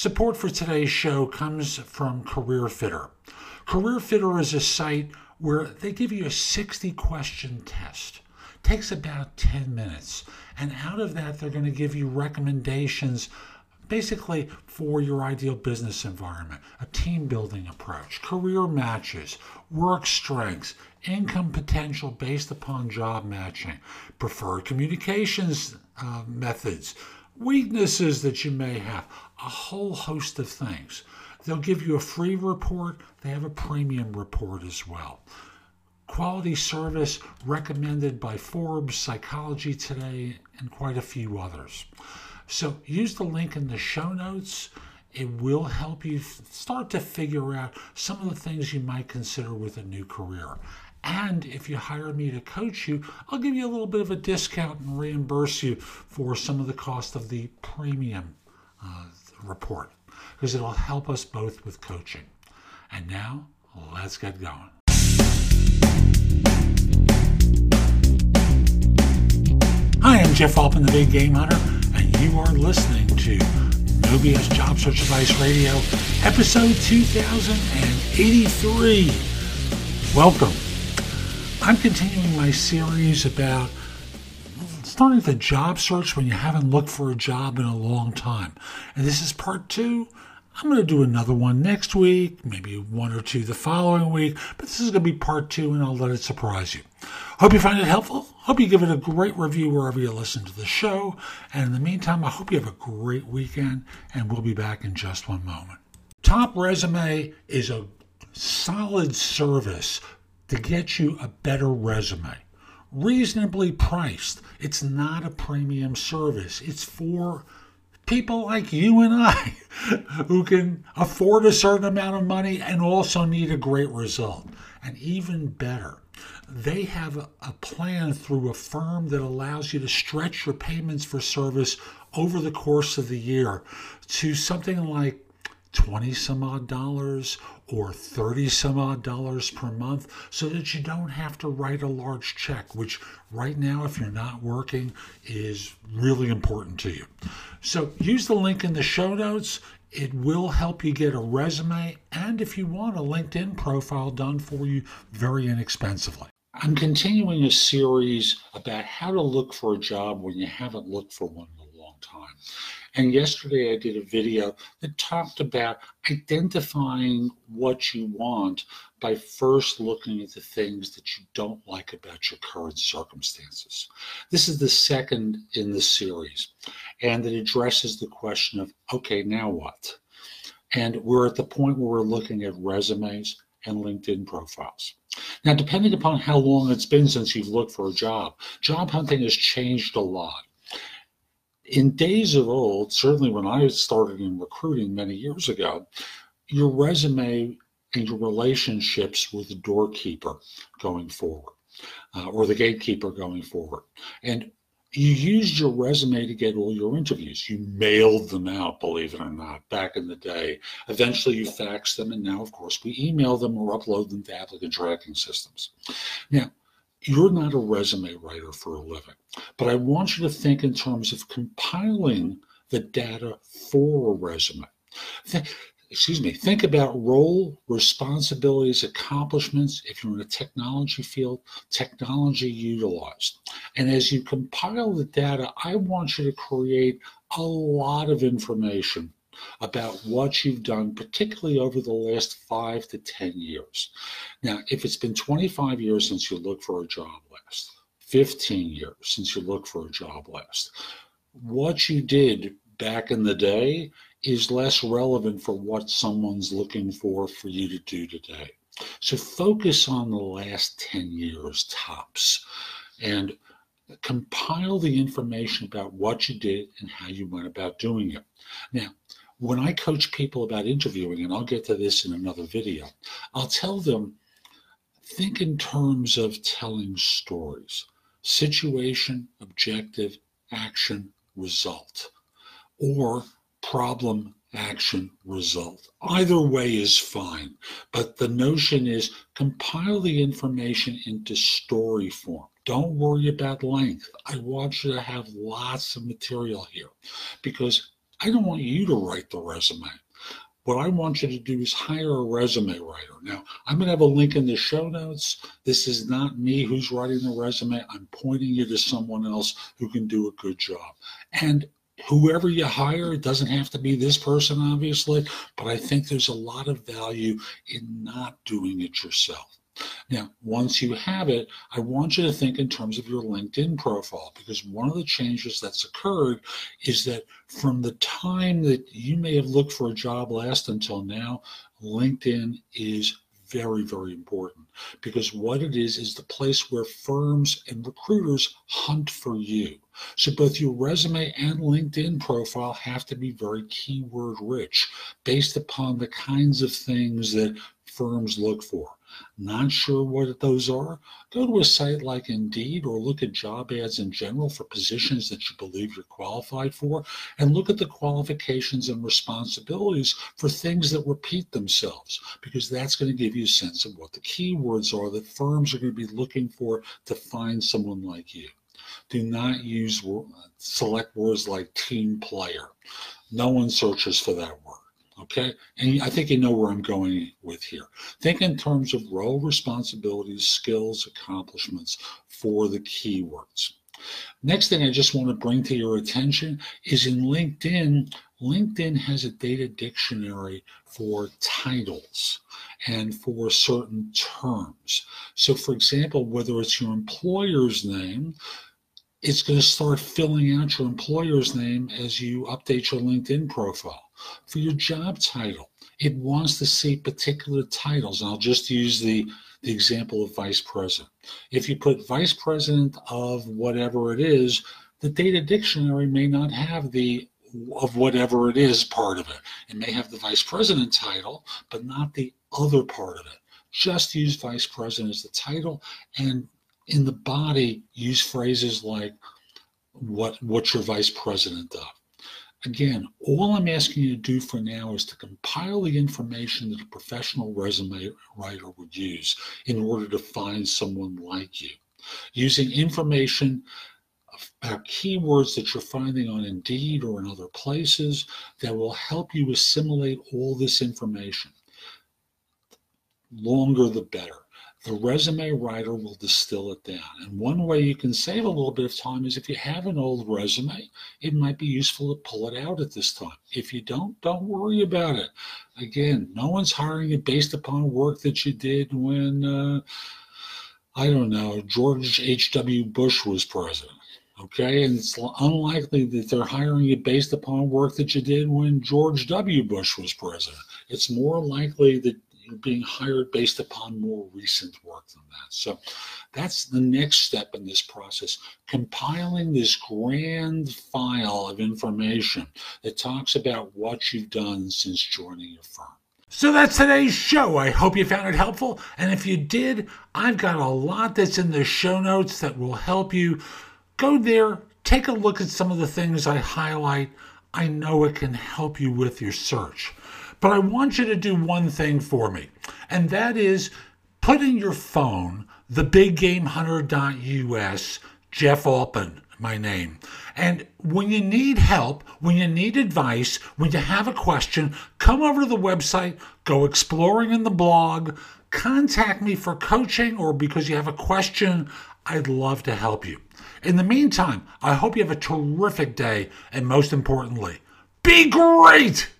Support for today's show comes from Career Fitter. Career Fitter is a site where they give you a 60 question test. Takes about 10 minutes. And out of that, they're going to give you recommendations basically for your ideal business environment, a team building approach, career matches, work strengths, income potential based upon job matching, preferred communications uh, methods, weaknesses that you may have, a whole host of things. They'll give you a free report, they have a premium report as well. Quality service recommended by Forbes, Psychology Today, and quite a few others. So use the link in the show notes. It will help you start to figure out some of the things you might consider with a new career. And if you hire me to coach you, I'll give you a little bit of a discount and reimburse you for some of the cost of the premium uh, report because it'll help us both with coaching. And now, let's get going. Hi, I'm Jeff Altman, the Big Game Hunter, and you are listening to No BS Job Search Advice Radio, episode 2083. Welcome. I'm continuing my series about starting the job search when you haven't looked for a job in a long time. And this is part two. I'm going to do another one next week, maybe one or two the following week, but this is going to be part two and I'll let it surprise you. Hope you find it helpful. Hope you give it a great review wherever you listen to the show. And in the meantime, I hope you have a great weekend and we'll be back in just one moment. Top Resume is a solid service to get you a better resume. Reasonably priced. It's not a premium service. It's for people like you and I who can afford a certain amount of money and also need a great result. And even better, they have a, plan through a firm that allows you to stretch your payments for service over the course of the year to something like 20 some odd dollars or 30 some odd dollars per month so that you don't have to write a large check, which right now, if you're not working, is really important to you. So use the link in the show notes. It will help you get a resume and, if you want, a LinkedIn profile done for you very inexpensively. I'm continuing a series about how to look for a job when you haven't looked for one in a long time. And yesterday I did a video that talked about identifying what you want by first looking at the things that you don't like about your current circumstances. This is the second in the series, and it addresses the question of okay, now what? And we're at the point where we're looking at resumes and LinkedIn profiles. Now, depending upon how long it's been since you've looked for a job, job hunting has changed a lot in days of old, certainly when I started in recruiting many years ago, your resume and your relationships with the doorkeeper going forward uh, or the gatekeeper going forward. And you used your resume to get all your interviews. You mailed them out, believe it or not, back in the day. Eventually, you faxed them, and now, of course, we email them or upload them to applicant tracking systems. Now, you're not a resume writer for a living, but I want you to think in terms of compiling the data for a resume. Th- excuse me, think about role, responsibilities, accomplishments. If you're in a technology field, technology utilized. And as you compile the data, I want you to create a lot of information about what you've done, particularly over the last five to 10 years. Now, if it's been 25 years since you looked for a job last, 15 years since you looked for a job last, what you did back in the day is less relevant for what someone's looking for for you to do today. So focus on the last 10 years tops and compile the information about what you did and how you went about doing it. Now, when I coach people about interviewing, and I'll get to this in another video, I'll tell them think in terms of telling stories situation, objective, action, result, or problem, action, result. Either way is fine, but the notion is compile the information into story form. Don't worry about length. I want you to have lots of material here because I don't want you to write the resume. What I want you to do is hire a resume writer. Now, I'm going to have a link in the show notes. This is not me who's writing the resume. I'm pointing you to someone else who can do a good job. And whoever you hire, it doesn't have to be this person, obviously, but I think there's a lot of value in not doing it yourself. Now, once you have it, I want you to think in terms of your LinkedIn profile because one of the changes that's occurred is that from the time that you may have looked for a job last until now, LinkedIn is very, very important because what it is is the place where firms and recruiters hunt for you. So both your resume and LinkedIn profile have to be very keyword rich based upon the kinds of things that firms look for. Not sure what those are? Go to a site like Indeed or look at job ads in general for positions that you believe you're qualified for and look at the qualifications and responsibilities for things that repeat themselves because that's going to give you a sense of what the keywords are that firms are going to be looking for to find someone like you. Do not use select words like team player. No one searches for that word. Okay. And I think you know where I'm going with here. Think in terms of role responsibilities, skills, accomplishments for the keywords. Next thing I just want to bring to your attention is in LinkedIn, LinkedIn has a data dictionary for titles and for certain terms. So, for example, whether it's your employer's name, it's going to start filling out your employer's name as you update your LinkedIn profile. For your job title, it wants to see particular titles. And I'll just use the, the example of vice president. If you put vice president of whatever it is, the data dictionary may not have the of whatever it is part of it. It may have the vice president title, but not the other part of it. Just use vice president as the title and in the body use phrases like what what's your vice president of again all i'm asking you to do for now is to compile the information that a professional resume writer would use in order to find someone like you. Using information about keywords that you're finding on indeed or in other places that will help you assimilate all this information. Longer the better the resume writer will distill it down. And one way you can save a little bit of time is if you have an old resume, it might be useful to pull it out at this time. If you don't, don't worry about it. Again, no one's hiring you based upon work that you did when, uh, I don't know, George H.W. Bush was president. Okay, and it's unlikely that they're hiring you based upon work that you did when George W. Bush was president. It's more likely that being hired based upon more recent work than that. So that's the next step in this process compiling this grand file of information that talks about what you've done since joining your firm. So that's today's show. I hope you found it helpful. And if you did, I've got a lot that's in the show notes that will help you. Go there, take a look at some of the things I highlight. I know it can help you with your search. But I want you to do one thing for me, and that is put in your phone the biggamehunter.us, Jeff Altman, my name. And when you need help, when you need advice, when you have a question, come over to the website, go exploring in the blog, contact me for coaching or because you have a question. I'd love to help you. In the meantime, I hope you have a terrific day, and most importantly, be great!